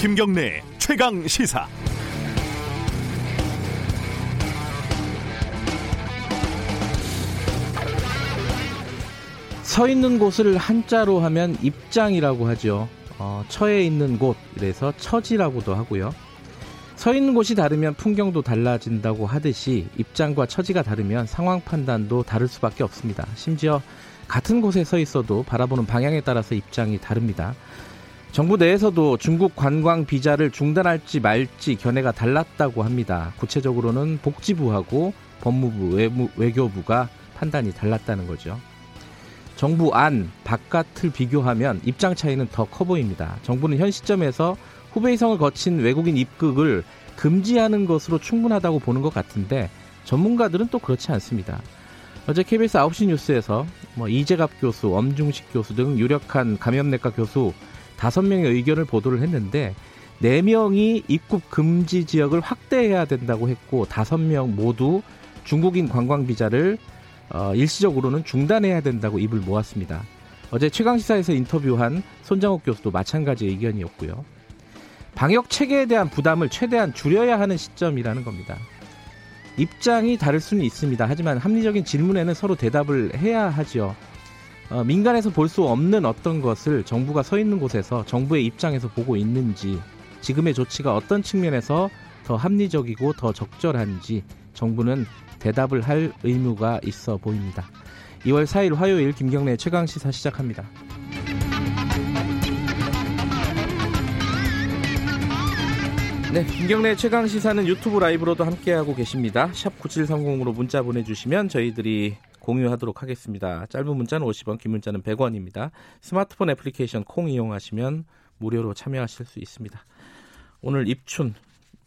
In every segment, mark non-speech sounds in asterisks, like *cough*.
김경래 최강 시사. 서 있는 곳을 한자로 하면 입장이라고 하죠. 어, 처에 있는 곳, 이래서 처지라고도 하고요. 서 있는 곳이 다르면 풍경도 달라진다고 하듯이 입장과 처지가 다르면 상황 판단도 다를 수밖에 없습니다. 심지어 같은 곳에 서 있어도 바라보는 방향에 따라서 입장이 다릅니다. 정부 내에서도 중국 관광 비자를 중단할지 말지 견해가 달랐다고 합니다. 구체적으로는 복지부하고 법무부, 외무, 외교부가 판단이 달랐다는 거죠. 정부 안, 바깥을 비교하면 입장 차이는 더 커 보입니다. 정부는 현 시점에서 후베이성을 거친 외국인 입국을 금지하는 것으로 충분하다고 보는 것 같은데 전문가들은 또 그렇지 않습니다. 어제 KBS 9시 뉴스에서 뭐 이재갑 교수, 엄중식 교수 등 유력한 감염내과 교수 5명의 의견을 보도를 했는데 4명이 입국 금지 지역을 확대해야 된다고 했고 5명 모두 중국인 관광 비자를 어, 일시적으로는 중단해야 된다고 입을 모았습니다. 어제 최강시사에서 인터뷰한 손장욱 교수도 마찬가지 의견이었고요. 방역 체계에 대한 부담을 최대한 줄여야 하는 시점이라는 겁니다. 입장이 다를 수는 있습니다. 하지만 합리적인 질문에는 서로 대답을 해야 하죠. 어, 민간에서 볼 수 없는 어떤 것을 정부가 서 있는 곳에서 정부의 입장에서 보고 있는지, 지금의 조치가 어떤 측면에서 더 합리적이고 더 적절한지 정부는 대답을 할 의무가 있어 보입니다. 2월 4일 화요일 김경래 최강 시사 시작합니다. 네, 김경래 최강 시사는 유튜브 라이브로도 함께하고 계십니다. 샵 9730으로 문자 보내주시면 저희들이 공유하도록 하겠습니다. 짧은 문자는 50원, 긴 문자는 100원입니다. 스마트폰 애플리케이션 콩 이용하시면 무료로 참여하실 수 있습니다. 오늘 입춘,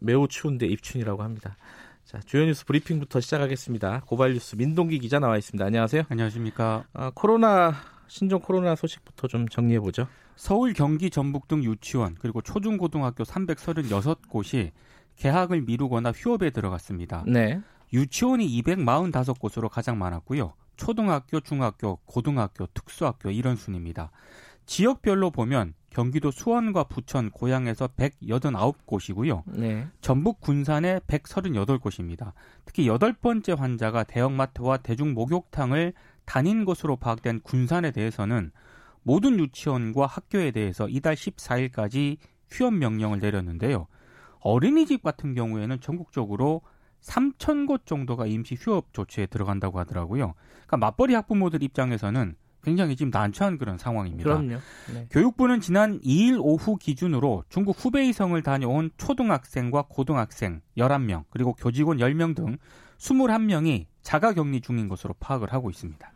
매우 추운데 입춘이라고 합니다. 자, 주요 뉴스 브리핑부터 시작하겠습니다. 고발 뉴스 민동기 기자 나와 있습니다. 안녕하세요. 안녕하십니까. 아, 코로나 신종 코로나 소식부터 좀 정리해 보죠. 서울, 경기, 전북 등 유치원 그리고 초중고등학교 336곳이 개학을 미루거나 휴업에 들어갔습니다. 네. 유치원이 245곳으로 가장 많았고요. 초등학교, 중학교, 고등학교, 특수학교 이런 순입니다. 지역별로 보면 경기도 수원과 부천, 고향에서 189곳이고요. 네. 전북 군산에 138곳입니다. 특히 여덟 번째 환자가 대형마트와 대중 목욕탕을 다닌 것으로 파악된 군산에 대해서는 모든 유치원과 학교에 대해서 이달 14일까지 휴업 명령을 내렸는데요. 어린이집 같은 경우에는 전국적으로 3천 곳 정도가 임시 휴업 조치에 들어간다고 하더라고요. 그러니까 맞벌이 학부모들 입장에서는 굉장히 지금 난처한 그런 상황입니다. 그럼요. 네. 교육부는 지난 2일 오후 기준으로 중국 후베이성을 다녀온 초등학생과 고등학생 11명, 그리고 교직원 10명 등 21명이 자가 격리 중인 것으로 파악을 하고 있습니다.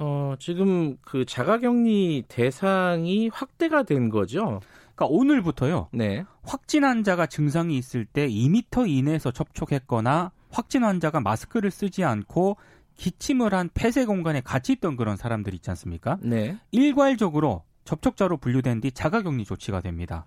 어, 지금 그 자가격리 대상이 확대가 된 거죠? 그러니까 오늘부터요. 네. 확진 환자가 증상이 있을 때 2m 이내에서 접촉했거나 확진 환자가 마스크를 쓰지 않고 기침을 한 폐쇄 공간에 같이 있던 그런 사람들 있지 않습니까? 네. 일괄적으로 접촉자로 분류된 뒤 자가격리 조치가 됩니다.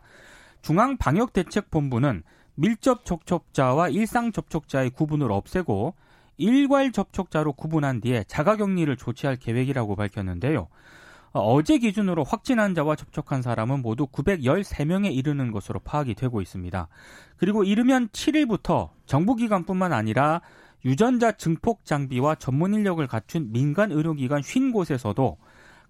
중앙방역대책본부는 밀접 접촉자와 일상 접촉자의 구분을 없애고 일괄 접촉자로 구분한 뒤에 자가격리를 조치할 계획이라고 밝혔는데요. 어제 기준으로 확진 환자와 접촉한 사람은 모두 913명에 이르는 것으로 파악이 되고 있습니다. 그리고 이르면 7일부터 정부기관뿐만 아니라 유전자 증폭 장비와 전문 인력을 갖춘 민간 의료기관 50곳에서도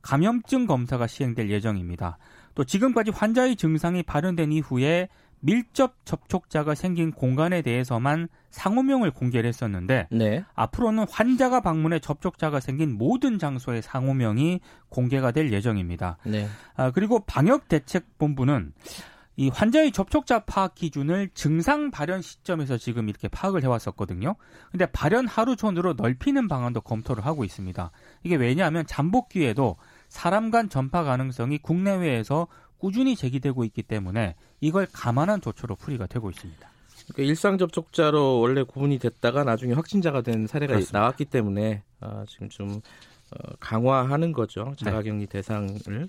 감염증 검사가 시행될 예정입니다. 또 지금까지 환자의 증상이 발현된 이후에 밀접 접촉자가 생긴 공간에 대해서만 상호명을 공개를 했었는데 네. 앞으로는 환자가 방문해 접촉자가 생긴 모든 장소의 상호명이 공개가 될 예정입니다. 네. 아, 그리고 방역대책본부는 이 환자의 접촉자 파악 기준을 증상 발현 시점에서 지금 이렇게 파악을 해왔었거든요. 근데 발현 하루 전으로 넓히는 방안도 검토를 하고 있습니다. 이게 왜냐하면 잠복기에도 사람 간 전파 가능성이 국내외에서 꾸준히 제기되고 있기 때문에 이걸 감안한 조처로 풀이가 되고 있습니다. 그러니까 일상 접촉자로 원래 구분이 됐다가 나중에 확진자가 된 사례가 그렇습니다. 나왔기 때문에 아, 지금 좀 어, 강화하는 거죠 자가격리 대상을.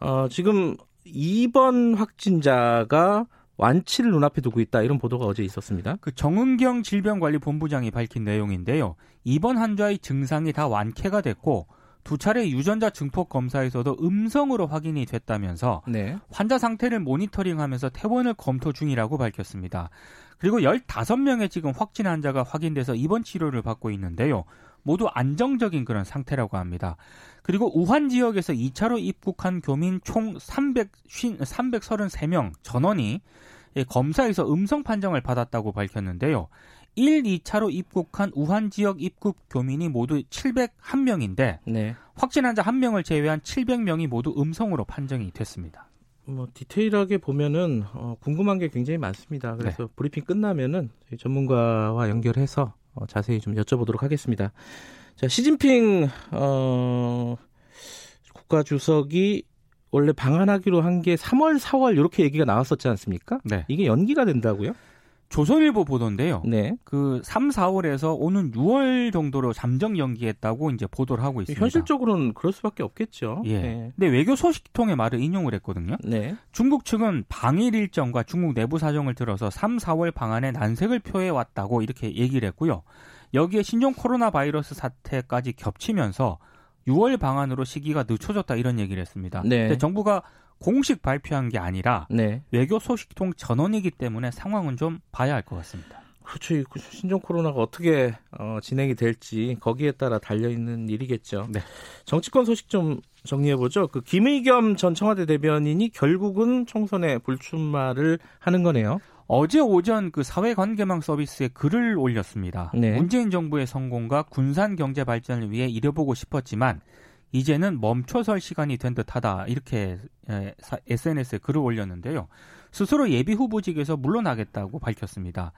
어, 지금 2번 확진자가 완치를 눈앞에 두고 있다 이런 보도가 어제 있었습니다. 그 정은경 질병관리본부장이 밝힌 내용인데요. 이번 환자의 증상이 다 완쾌가 됐고 두 차례 유전자 증폭 검사에서도 음성으로 확인이 됐다면서 네. 환자 상태를 모니터링하면서 퇴원을 검토 중이라고 밝혔습니다. 그리고 15명의 지금 확진 환자가 확인돼서 입원 치료를 받고 있는데요. 모두 안정적인 그런 상태라고 합니다. 그리고 우한 지역에서 2차로 입국한 교민 총 300, 333명 전원이 검사에서 음성 판정을 받았다고 밝혔는데요. 1, 2차로 입국한 우한 지역 입국 교민이 모두 701명인데 네. 확진 환자 1명을 제외한 700명이 모두 음성으로 판정이 됐습니다. 뭐 디테일하게 보면은 어, 궁금한 게 굉장히 많습니다. 그래서 네. 브리핑 끝나면은 저희 전문가와 연결해서 어, 자세히 좀 여쭤보도록 하겠습니다. 자, 시진핑 어, 국가 주석이 원래 방한하기로 한 게 3월, 4월 이렇게 얘기가 나왔었지 않습니까? 네. 이게 연기가 된다고요? 조선일보 보도인데요. 네. 그 3, 4월에서 오는 6월 정도로 잠정 연기했다고 이제 보도를 하고 있습니다. 현실적으로는 그럴 수밖에 없겠죠. 예. 네. 근데 외교 소식통의 말을 인용을 했거든요. 네. 중국 측은 방일 일정과 중국 내부 사정을 들어서 3, 4월 방안에 난색을 표해 왔다고 이렇게 얘기를 했고요. 여기에 신종 코로나 바이러스 사태까지 겹치면서 6월 방안으로 시기가 늦춰졌다 이런 얘기를 했습니다. 네. 근데 정부가 공식 발표한 게 아니라 네. 외교 소식통 전원이기 때문에 상황은 좀 봐야 할 것 같습니다. 그렇죠. 이 신종 코로나가 어떻게 어, 진행이 될지 거기에 따라 달려 있는 일이겠죠. 네. 정치권 소식 좀 정리해 보죠. 그 김의겸 전 청와대 대변인이 결국은 총선에 불출마를 하는 거네요. 어제 오전 그 사회관계망 서비스에 글을 올렸습니다. 네. 문재인 정부의 성공과 군산 경제 발전을 위해 이뤄보고 싶었지만 이제는 멈춰설 시간이 된 듯하다 이렇게 SNS에 글을 올렸는데요. 스스로 예비 후보직에서 물러나겠다고 밝혔습니다.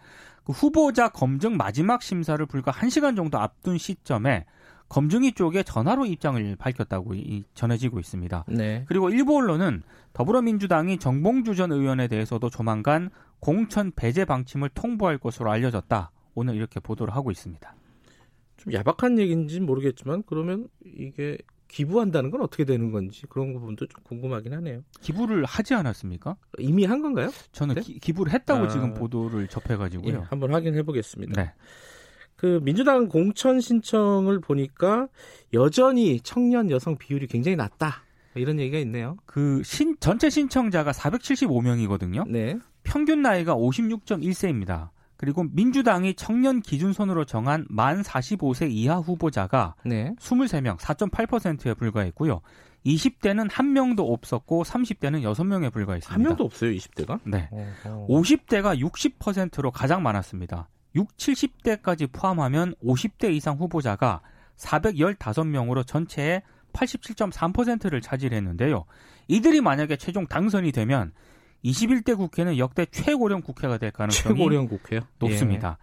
그 후보자 검증 마지막 심사를 불과 1시간 정도 앞둔 시점에 검증위 쪽에 전화로 입장을 밝혔다고 전해지고 있습니다. 네. 그리고 일부 언론은 더불어민주당이 정봉주 전 의원에 대해서도 조만간 공천 배제 방침을 통보할 것으로 알려졌다. 오늘 이렇게 보도를 하고 있습니다. 좀 야박한 얘기인지 모르겠지만 그러면 이게 기부한다는 건 어떻게 되는 건지 그런 부분도 좀 궁금하긴 하네요. 기부를 하지 않았습니까? 이미 한 건가요? 저는 네? 기, 부를 했다고 아. 지금 보도를 접해가지고요. 예, 한번 확인해 보겠습니다. 네. 그 민주당 공천 신청을 보니까 여전히 청년 여성 비율이 굉장히 낮다. 이런 얘기가 있네요. 그 신, 전체 신청자가 475명이거든요. 네. 평균 나이가 56.1세입니다. 그리고 민주당이 청년 기준선으로 정한 만 45세 이하 후보자가 네. 23명, 4.8%에 불과했고요. 20대는 한 명도 없었고 30대는 6명에 불과했습니다. 한 명도 없어요, 20대가. 네. 어, 50대가 60%로 가장 많았습니다. 6, 70대까지 포함하면 50대 이상 후보자가 415명으로 전체의 87.3%를 차지했는데요. 이들이 만약에 최종 당선이 되면 21대 국회는 역대 최고령 국회가 될 가능성이 최고령 국회요. 높습니다.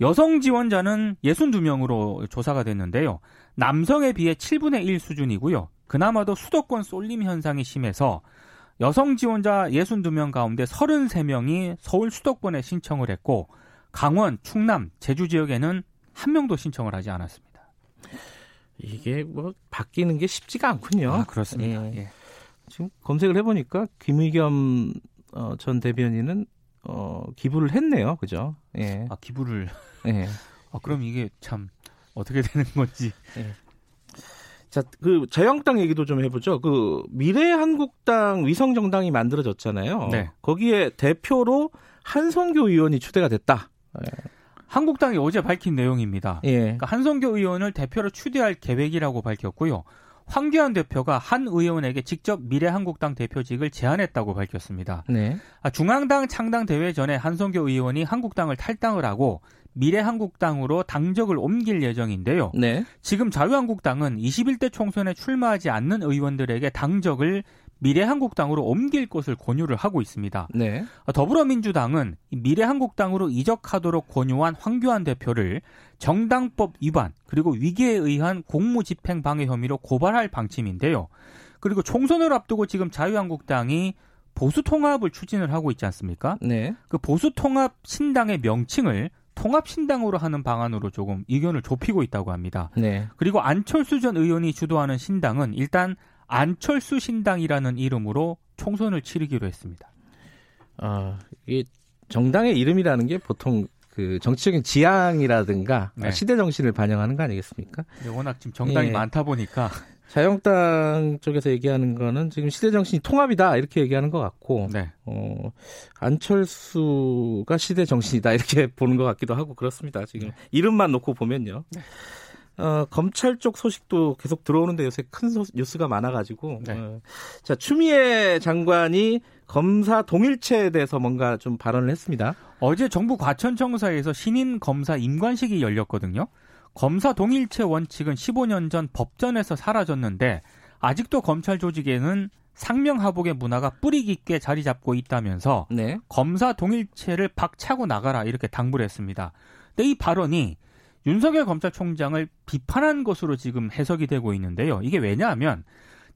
여성 지원자는 62명으로 조사가 됐는데요. 남성에 비해 7분의 1 수준이고요. 그나마도 수도권 쏠림 현상이 심해서 여성 지원자 62명 가운데 33명이 서울 수도권에 신청을 했고 강원, 충남, 제주 지역에는 한 명도 신청을 하지 않았습니다. 이게 뭐 바뀌는 게 쉽지가 않군요. 아, 그렇습니다. 예. 예. 지금 검색을 해보니까 김의겸 어, 전 대변인은 어, 기부를 했네요, 그죠? 예. 아, 기부를. 예. 아, 그럼 이게 참 어떻게 되는 건지. 자, 그 자유한국당 얘기도 좀 해보죠. 그 미래한국당 위성정당이 만들어졌잖아요. 네. 거기에 대표로 한성교 의원이 추대가 됐다. 한국당이 어제 밝힌 내용입니다. 예. 그러니까 한성교 의원을 대표로 추대할 계획이라고 밝혔고요. 황교안 대표가 한 의원에게 직접 미래한국당 대표직을 제안했다고 밝혔습니다. 네. 아, 중앙당 창당 대회 전에 한성교 의원이 한국당을 탈당을 하고 미래한국당으로 당적을 옮길 예정인데요. 네. 지금 자유한국당은 21대 총선에 출마하지 않는 의원들에게 당적을 미래한국당으로 옮길 것을 권유를 하고 있습니다. 네. 아, 더불어민주당은 미래한국당으로 이적하도록 권유한 황교안 대표를 정당법 위반 그리고 위계에 의한 공무집행 방해 혐의로 고발할 방침인데요. 그리고 총선을 앞두고 지금 자유한국당이 보수 통합을 추진을 하고 있지 않습니까? 네. 그 보수 통합 신당의 명칭을 통합 신당으로 하는 방안으로 조금 의견을 좁히고 있다고 합니다. 네. 그리고 안철수 전 의원이 주도하는 신당은 일단 안철수 신당이라는 이름으로 총선을 치르기로 했습니다. 아, 이게 정당의 이름이라는 게 보통 그 정치적인 지향이라든가 네. 시대 정신을 반영하는 거 아니겠습니까? 근데 워낙 지금 정당이 예. 많다 보니까 자영당 쪽에서 얘기하는 거는 지금 시대 정신이 통합이다 이렇게 얘기하는 것 같고 네. 어, 안철수가 시대 정신이다 이렇게 *laughs* 보는 것 같기도 하고 그렇습니다. 지금 네. 이름만 놓고 보면요. 네. 어, 검찰 쪽 소식도 계속 들어오는데 요새 큰 소, 뉴스가 많아가지고 네. 어, 자 추미애 장관이 검사 동일체에 대해서 뭔가 좀 발언을 했습니다. 어제 정부 과천청사에서 신인 검사 임관식이 열렸거든요. 검사 동일체 원칙은 15년 전 법전에서 사라졌는데 아직도 검찰 조직에는 상명하복의 문화가 뿌리 깊게 자리 잡고 있다면서 네. 검사 동일체를 박차고 나가라 이렇게 당부를 했습니다. 근데 이 발언이 윤석열 검찰총장을 비판한 것으로 지금 해석이 되고 있는데요. 이게 왜냐하면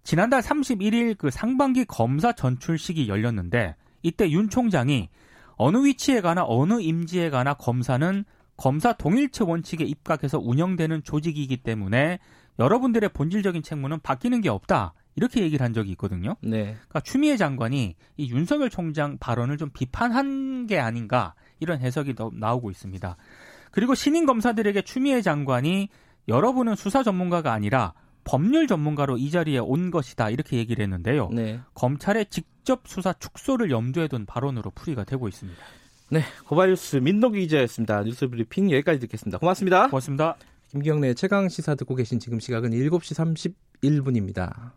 지난달 31일 그 상반기 검사 전출식이 열렸는데 이때 윤 총장이 어느 위치에 가나 어느 임지에 가나 검사는 검사 동일체 원칙에 입각해서 운영되는 조직이기 때문에 여러분들의 본질적인 책무는 바뀌는 게 없다. 이렇게 얘기를 한 적이 있거든요. 네. 그러니까 추미애 장관이 이 윤석열 총장 발언을 좀 비판한 게 아닌가 이런 해석이 나오고 있습니다. 그리고 신임 검사들에게 추미애 장관이 여러분은 수사 전문가가 아니라 법률 전문가로 이 자리에 온 것이다 이렇게 얘기를 했는데요. 네. 검찰의 직접 수사 축소를 염두에 둔 발언으로 풀이가 되고 있습니다. 네, 고발뉴스 민노기 기자였습니다. 뉴스 브리핑 여기까지 듣겠습니다. 고맙습니다. 고맙습니다. 김경래 최강 시사 듣고 계신 지금 시각은 7시 31분입니다.